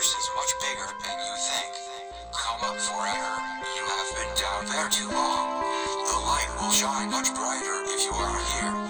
universe is much bigger than you think. Come up forever. You have been down there too long. The light will shine much brighter if you are here.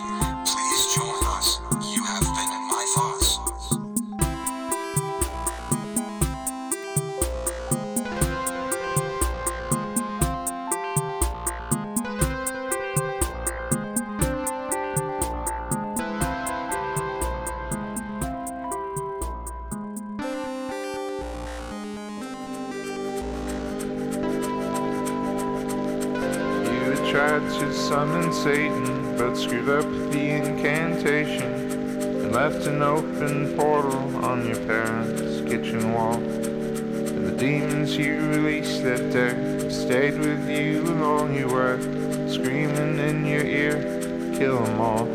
Satan, but screwed up the incantation and left an open portal on your parents' kitchen wall. And the demons you released that day stayed with you along your way, screaming in your ear, kill 'em all.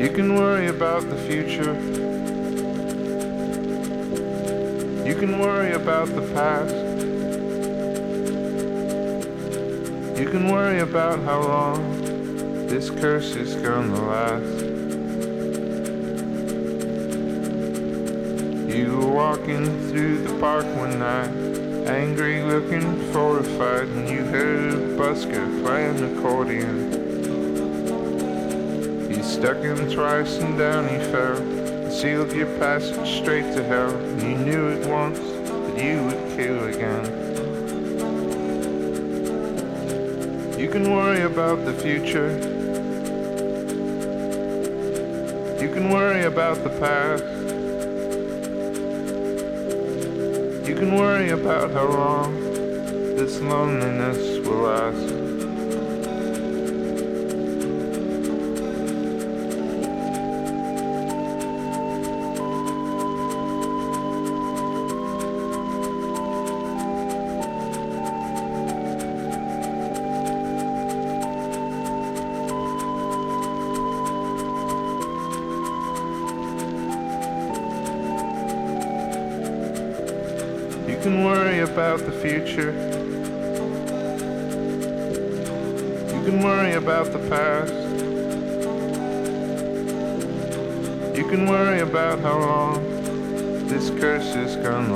You can worry about the future. You can worry about the past. You can worry about how long this curse is gonna last. You were walking through the park one night, angry looking for a fight, and you heard a busker play an accordion. You stuck him twice and down he fell, and sealed your passage straight to hell. And you knew at once that you can worry about the future. You can worry about the past. You can worry about how long this loneliness will last. Curse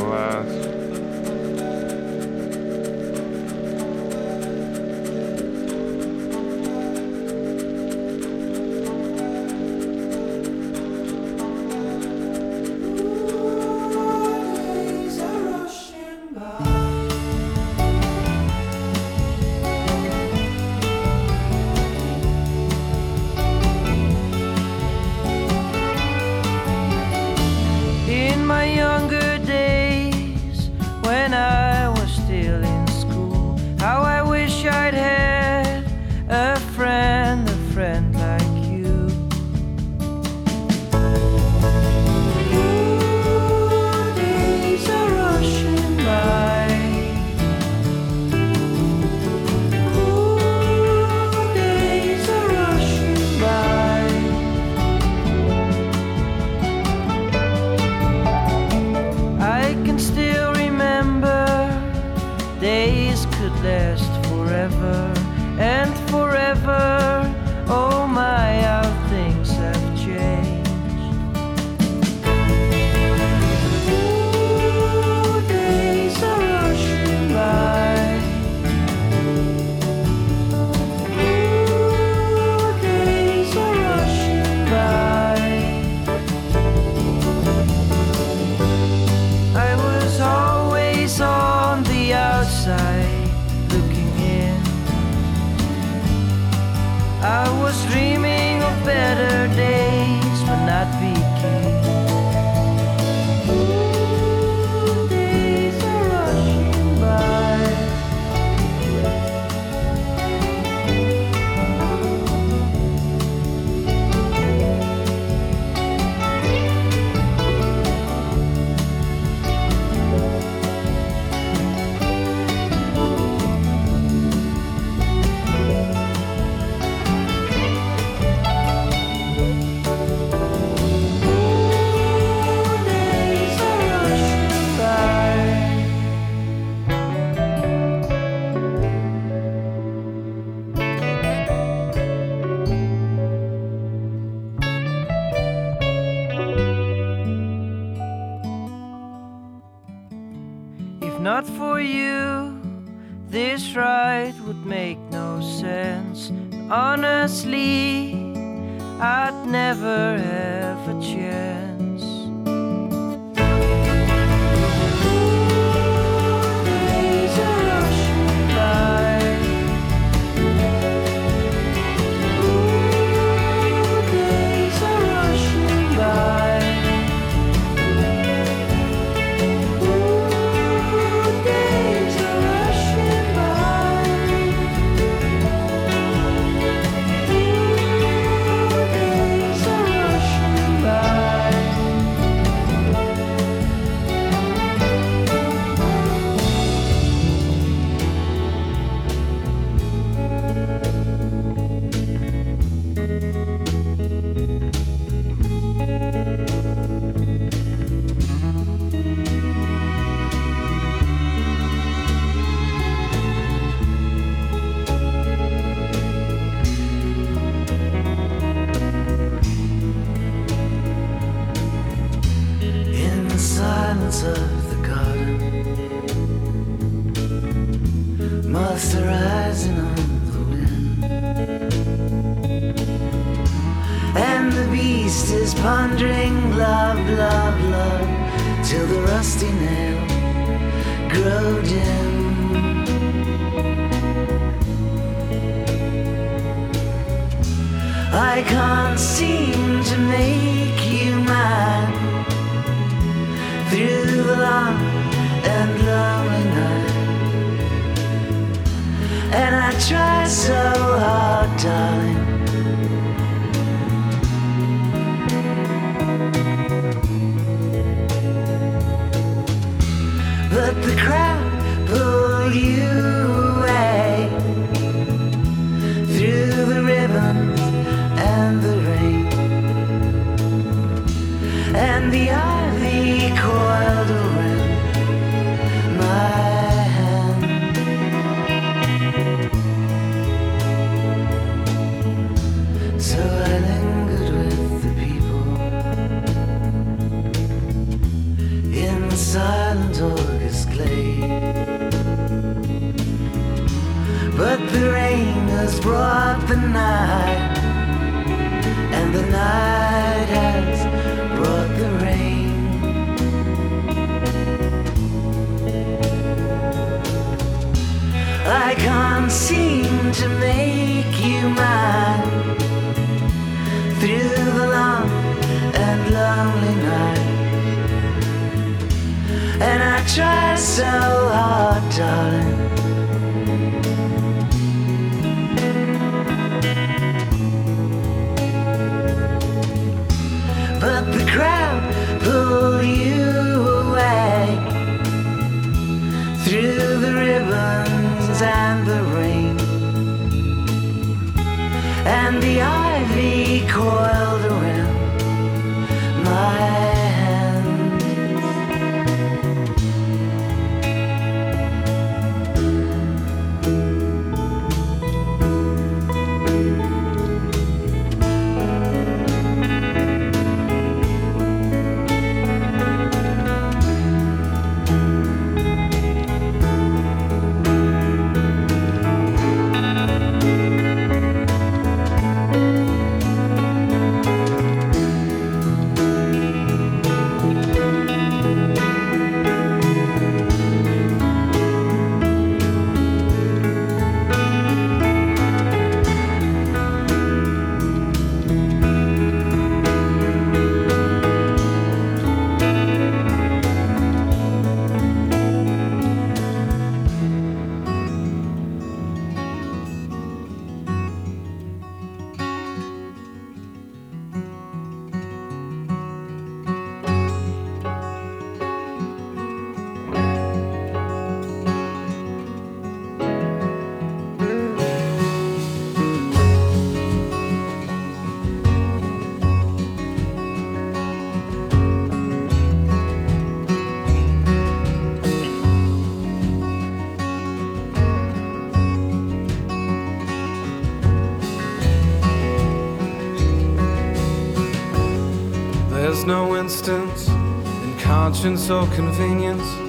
No instance in conscience or convenience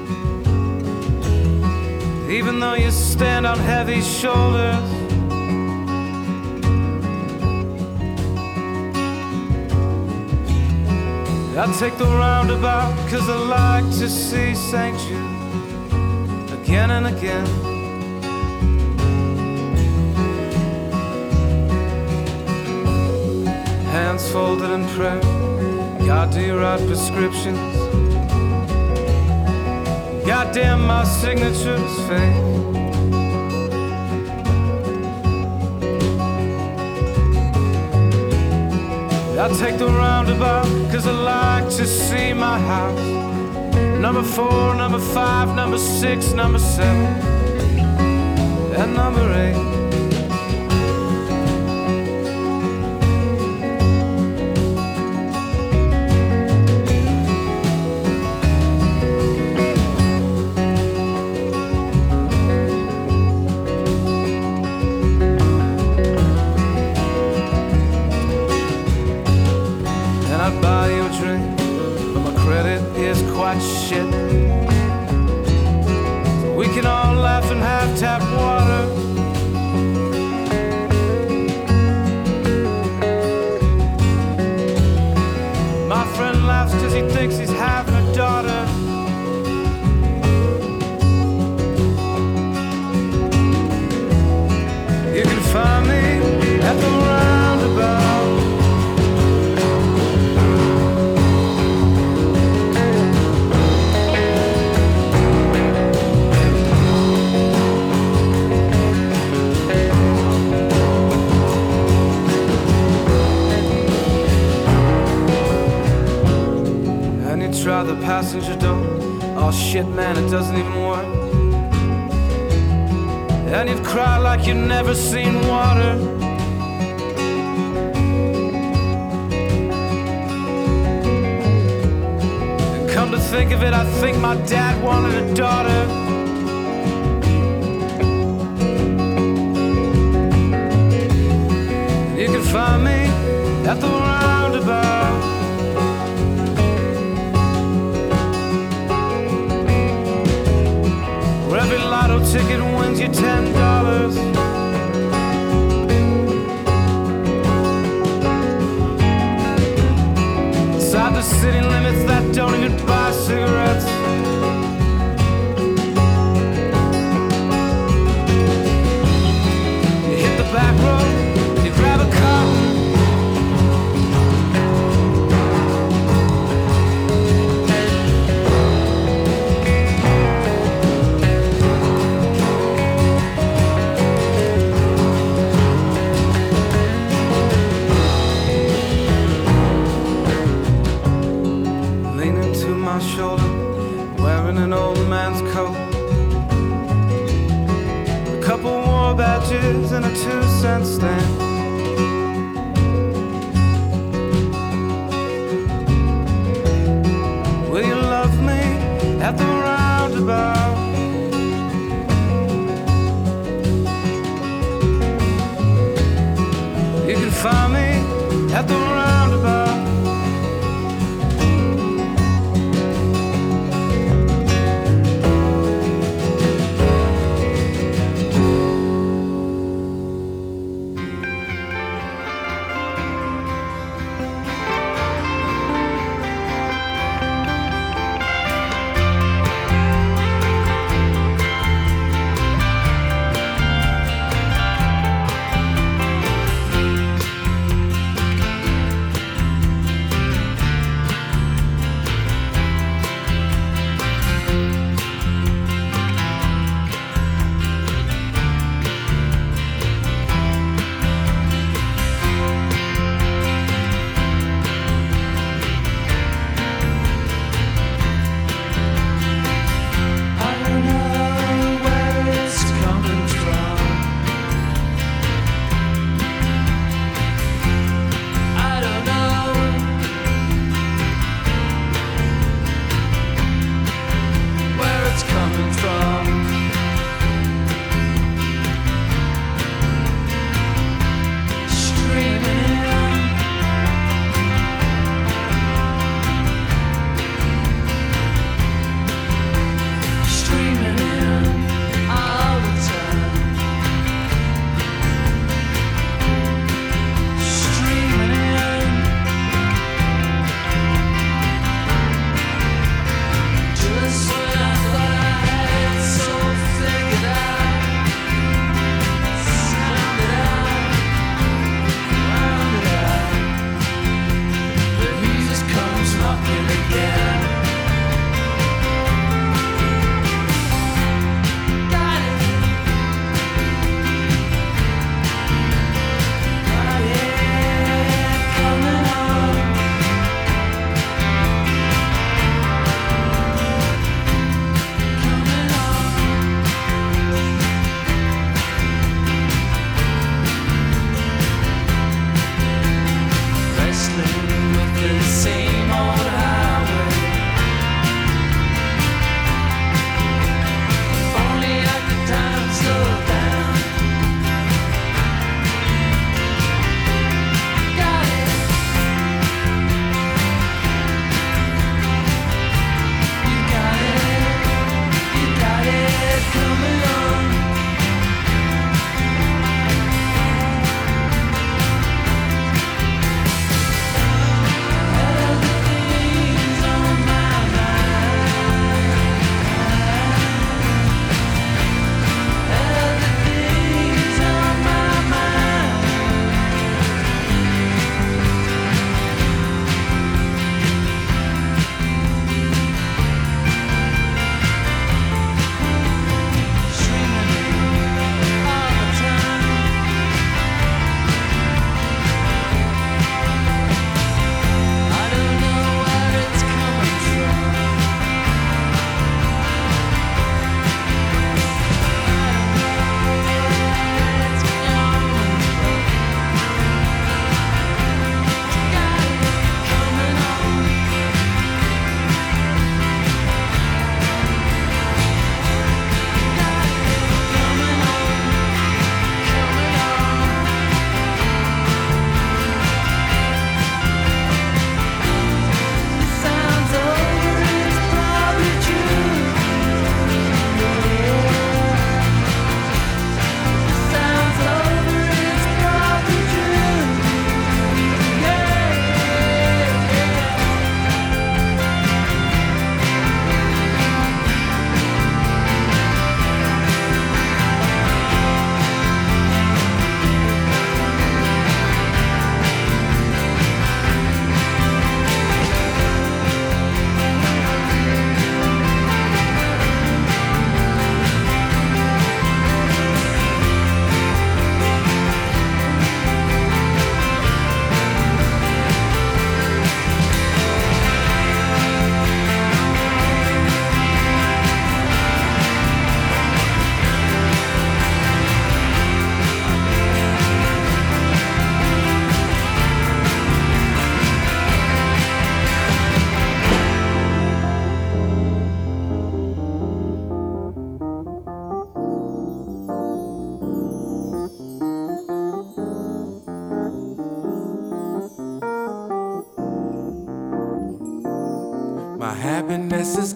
even though you stand on heavy shoulders. I take the roundabout cause I like to see. Jude again and again. Hands folded in prayer. God, do you write prescriptions? Goddamn, my signature is fake. I take the roundabout cause I like to see my house. Number four, number five, number six, number seven, and number eight. Passenger door. Oh shit, man, it doesn't even work. And you've cried like you've never seen water. Come to think of it, I think my dad wanted a daughter. You can find me at the roundabout. Ticket wins you ten dollars. Inside the city limits that don't even and a two cent stamp.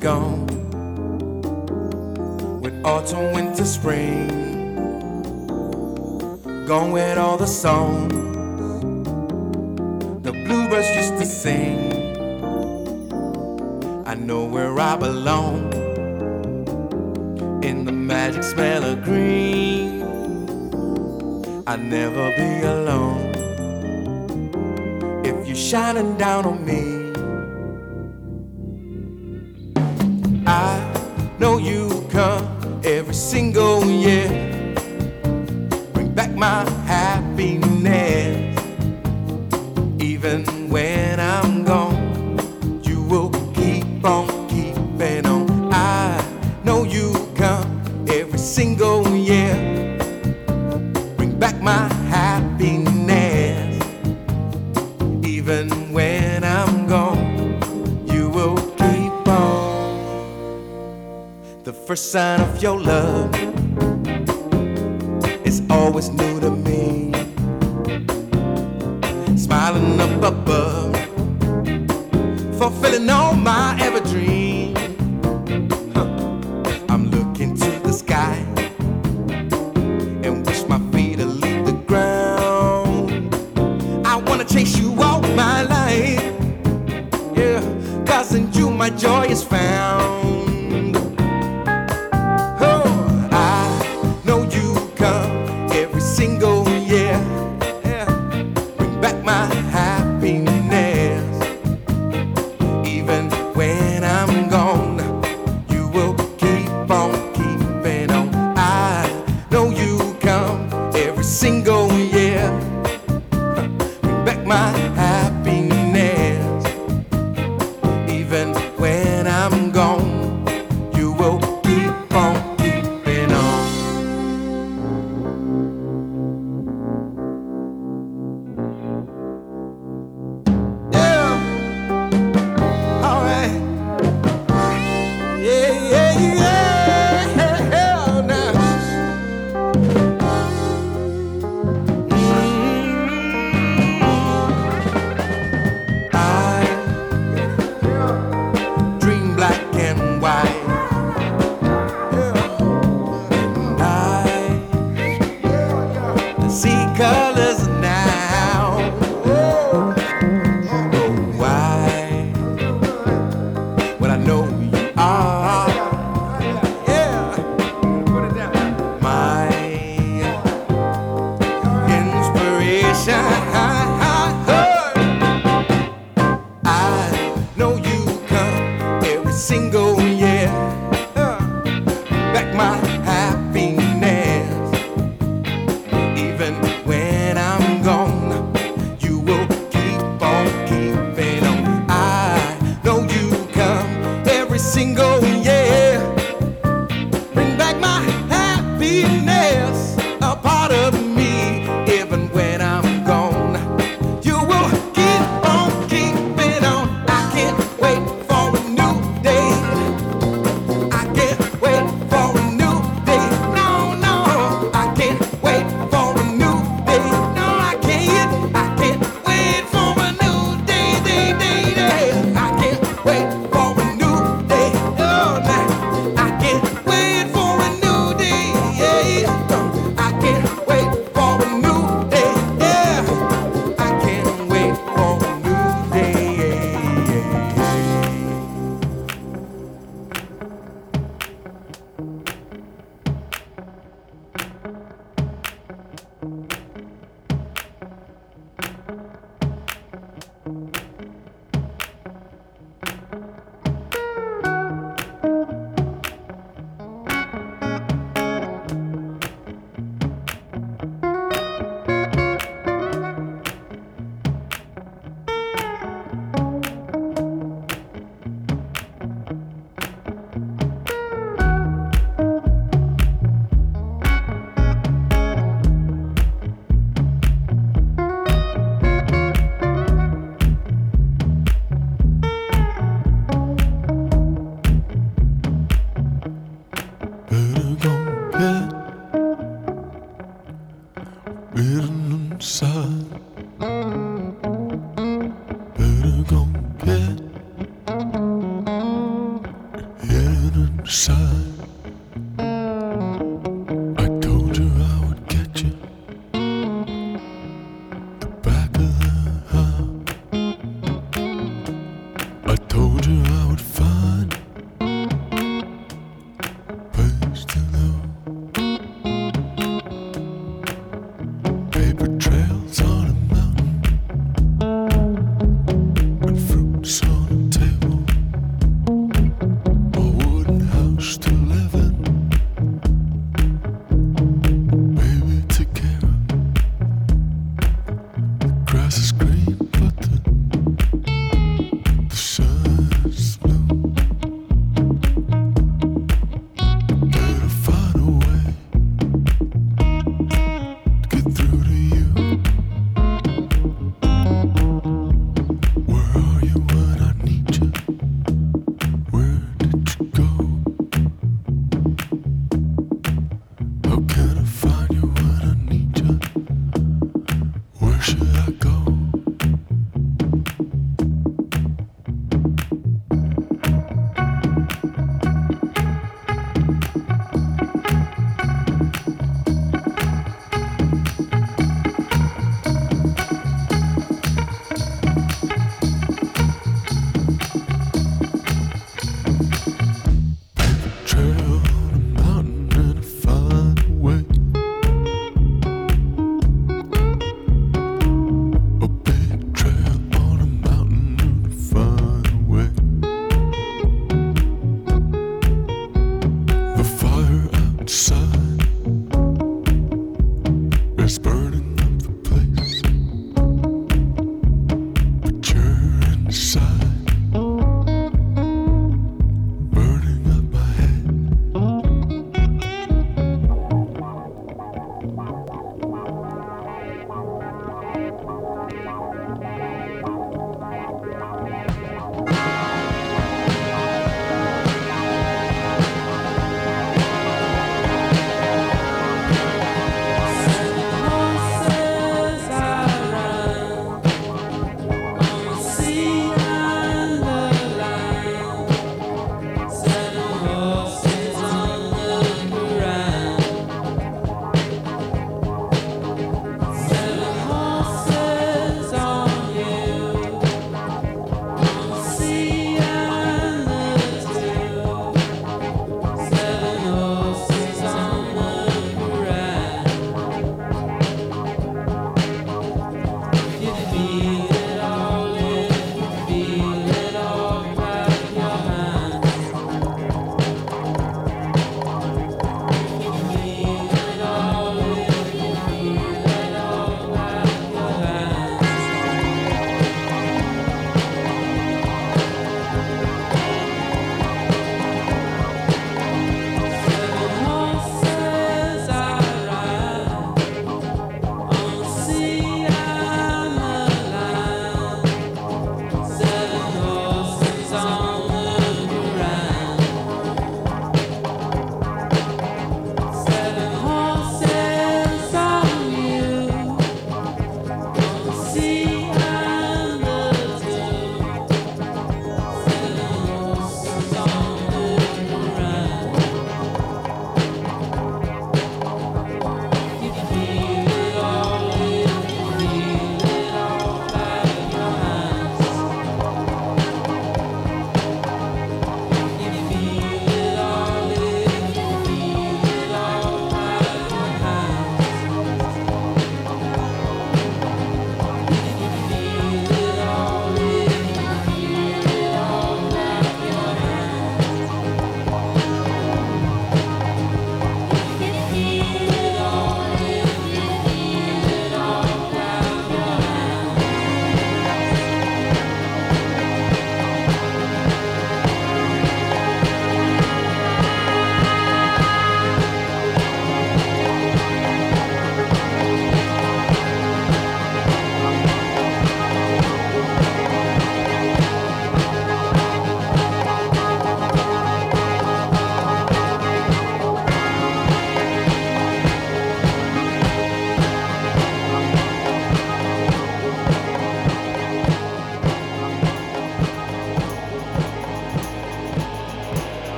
gone. With autumn, winter, spring, gone with all the songs the bluebirds used to sing. I know where I belong in the magic smell of green. I'll never be alone if you're shining down on me. sign of your love.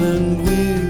And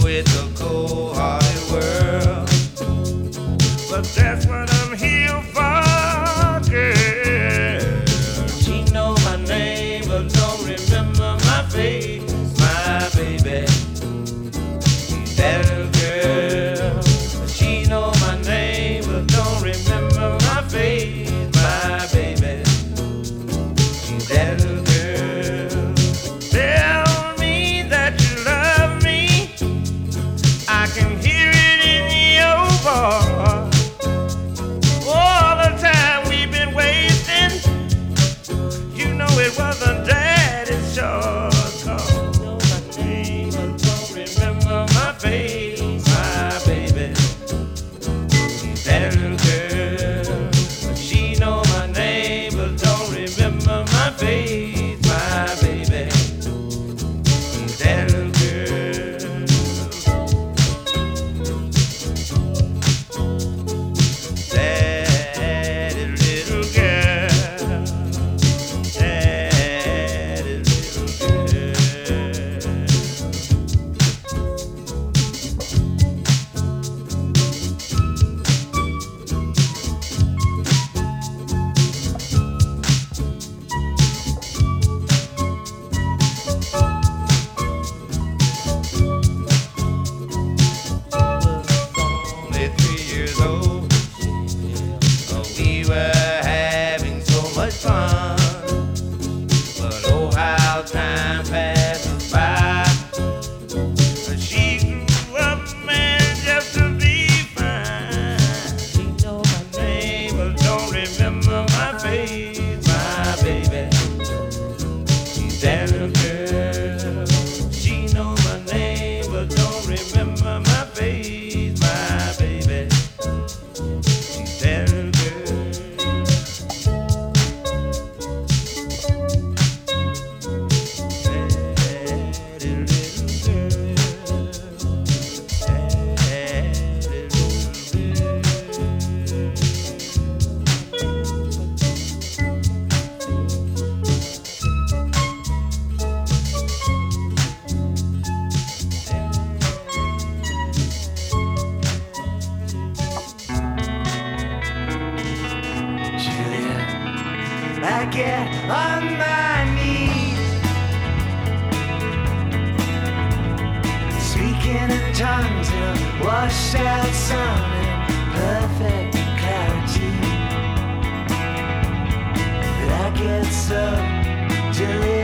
it's But I get so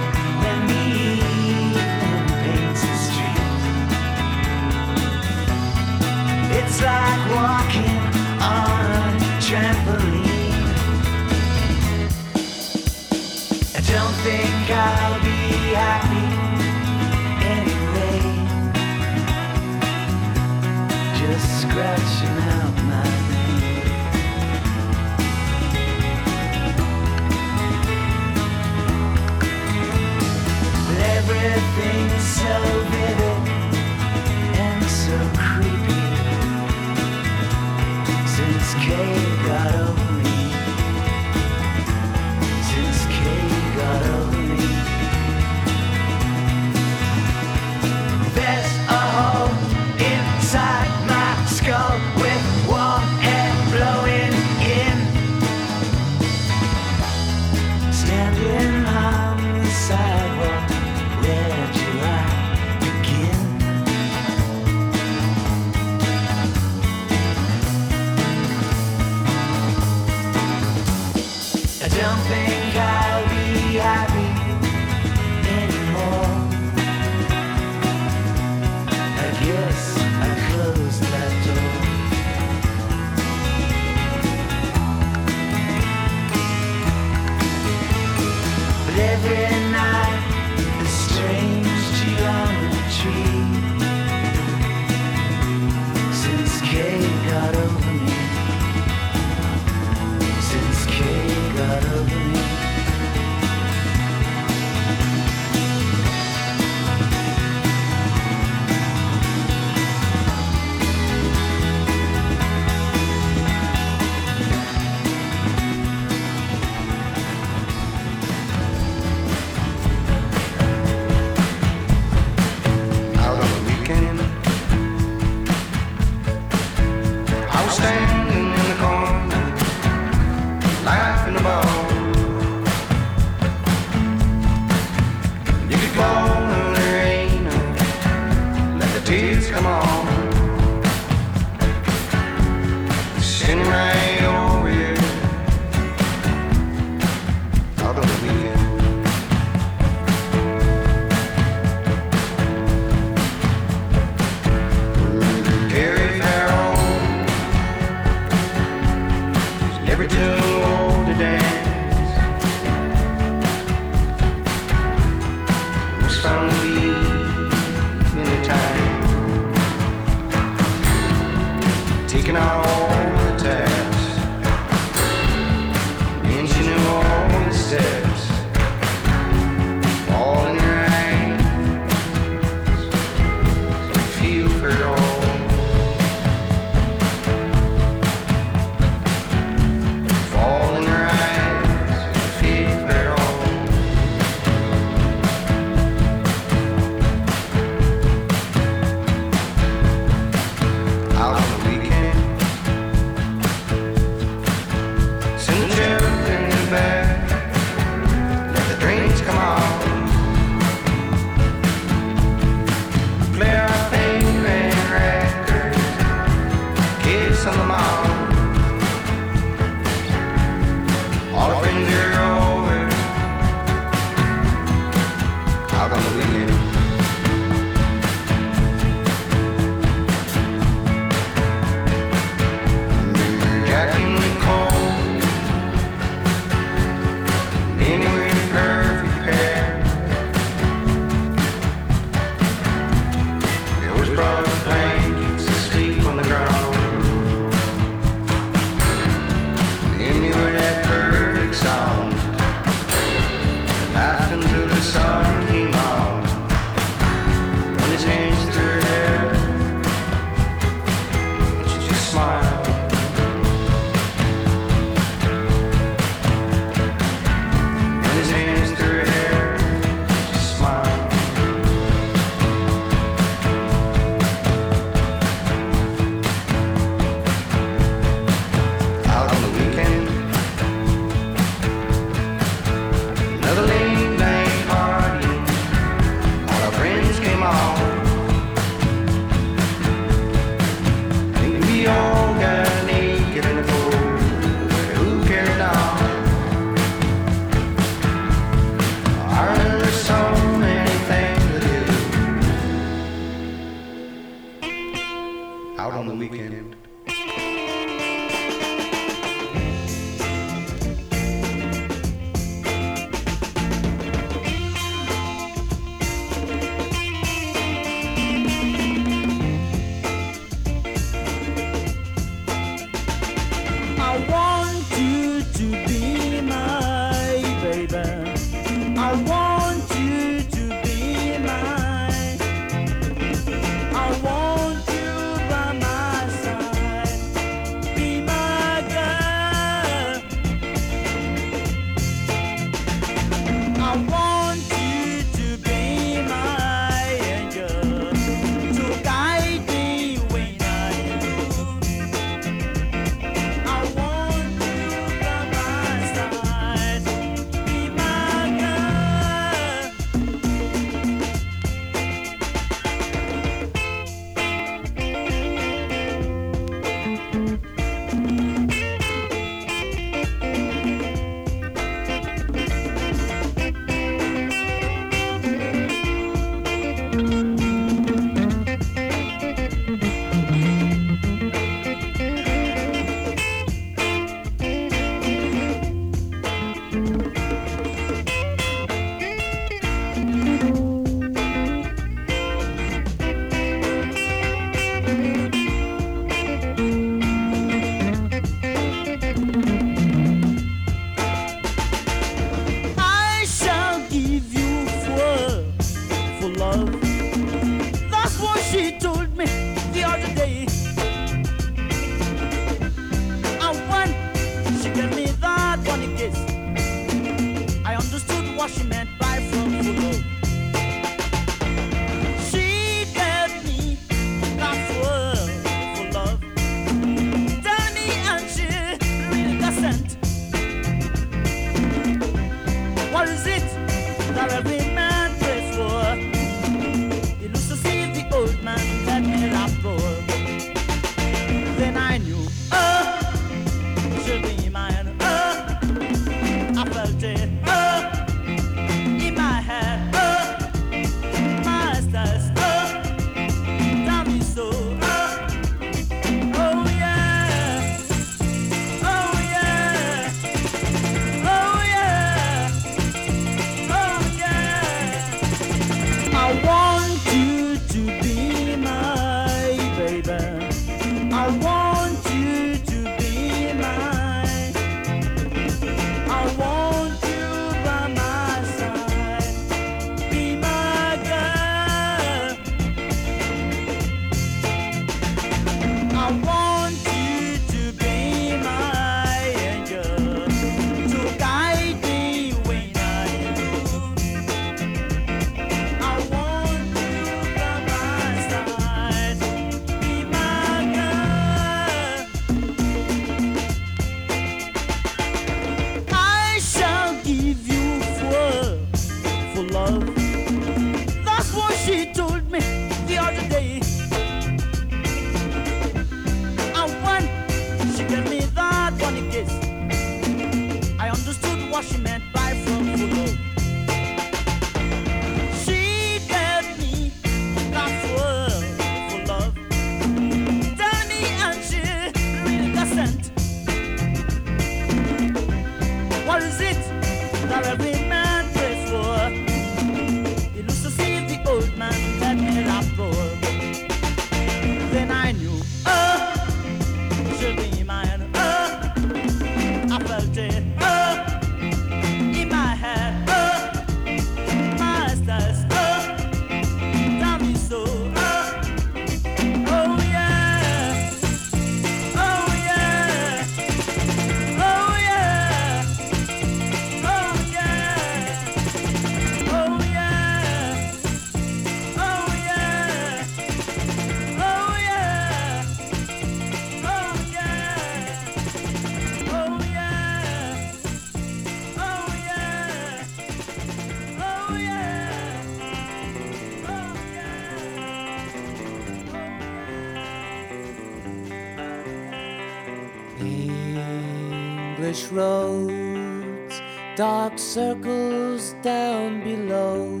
circles down below.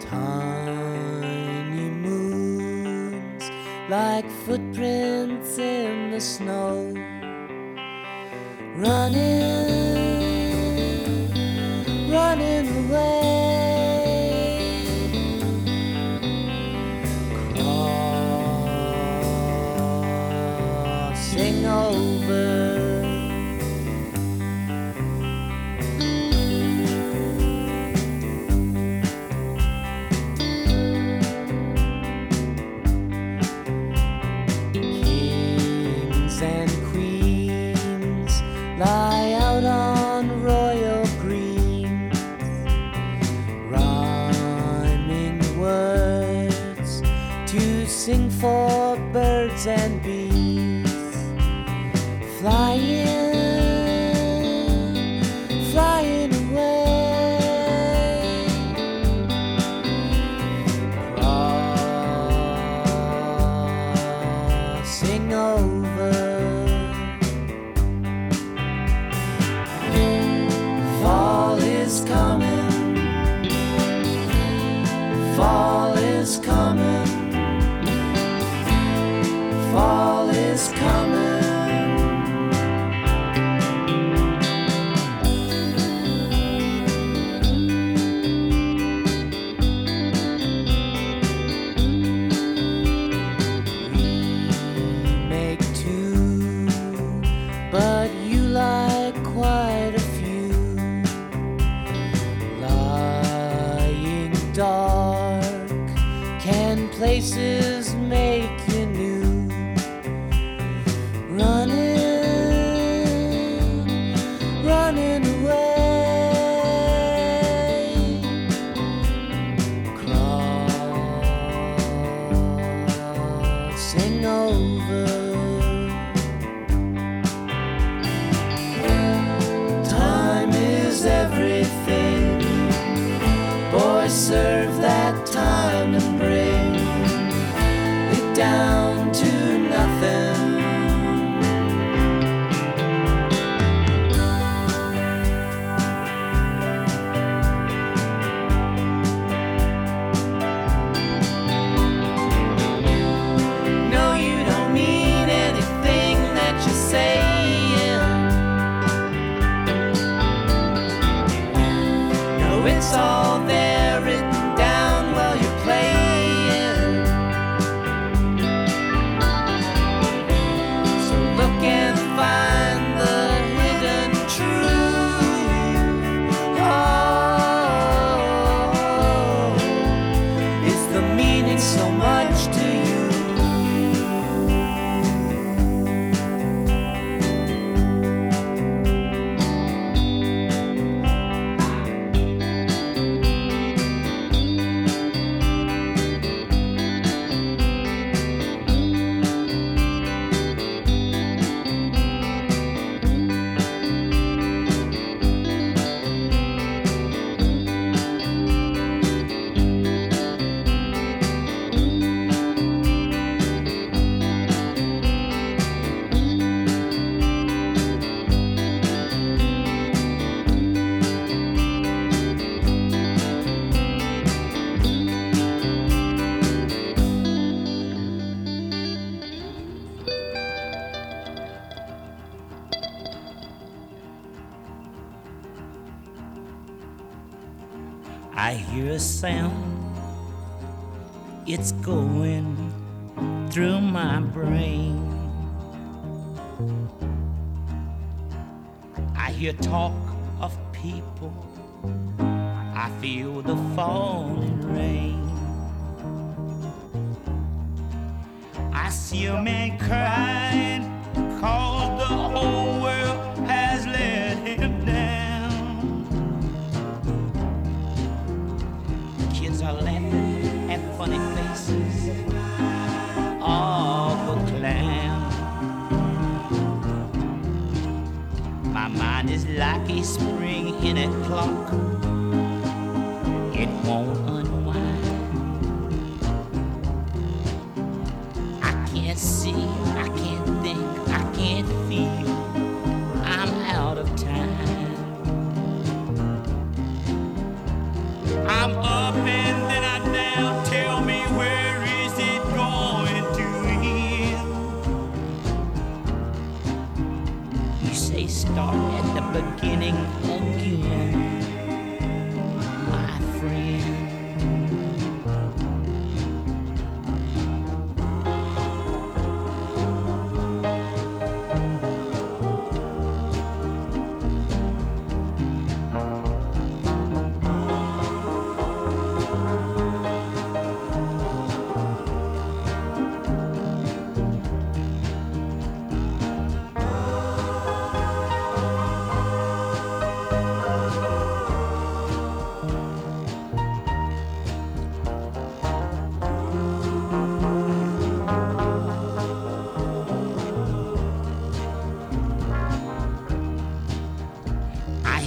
Tiny moons like footprints in the snow. Running, running away.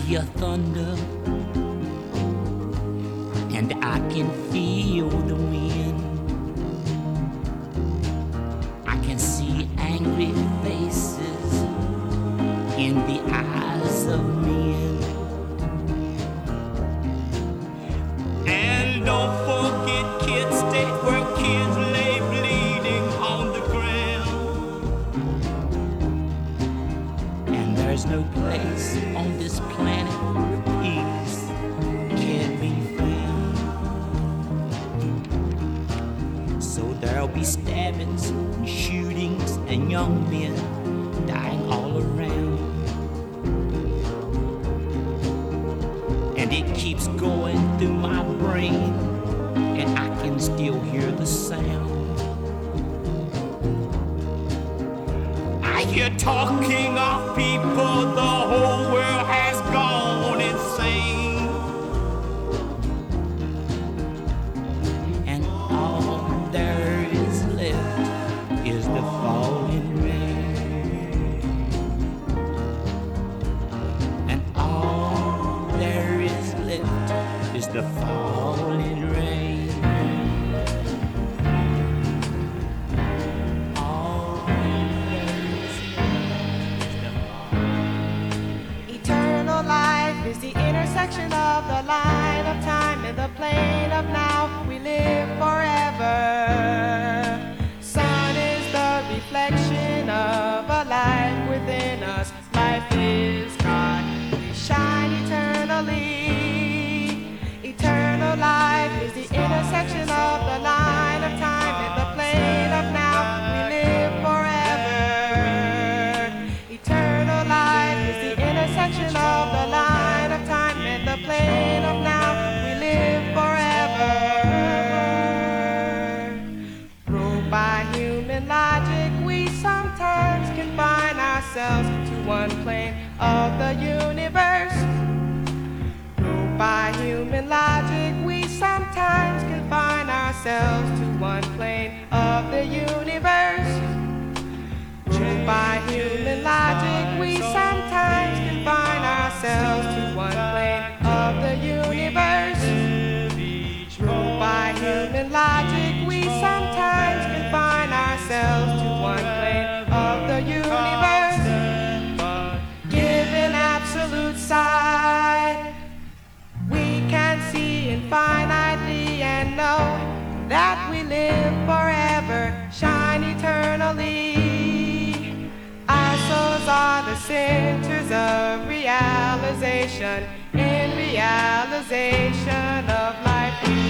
your thunder, and I can feel the wind. 表面。that we live forever, shine eternally. Our souls are the centers of realization, in realization of life.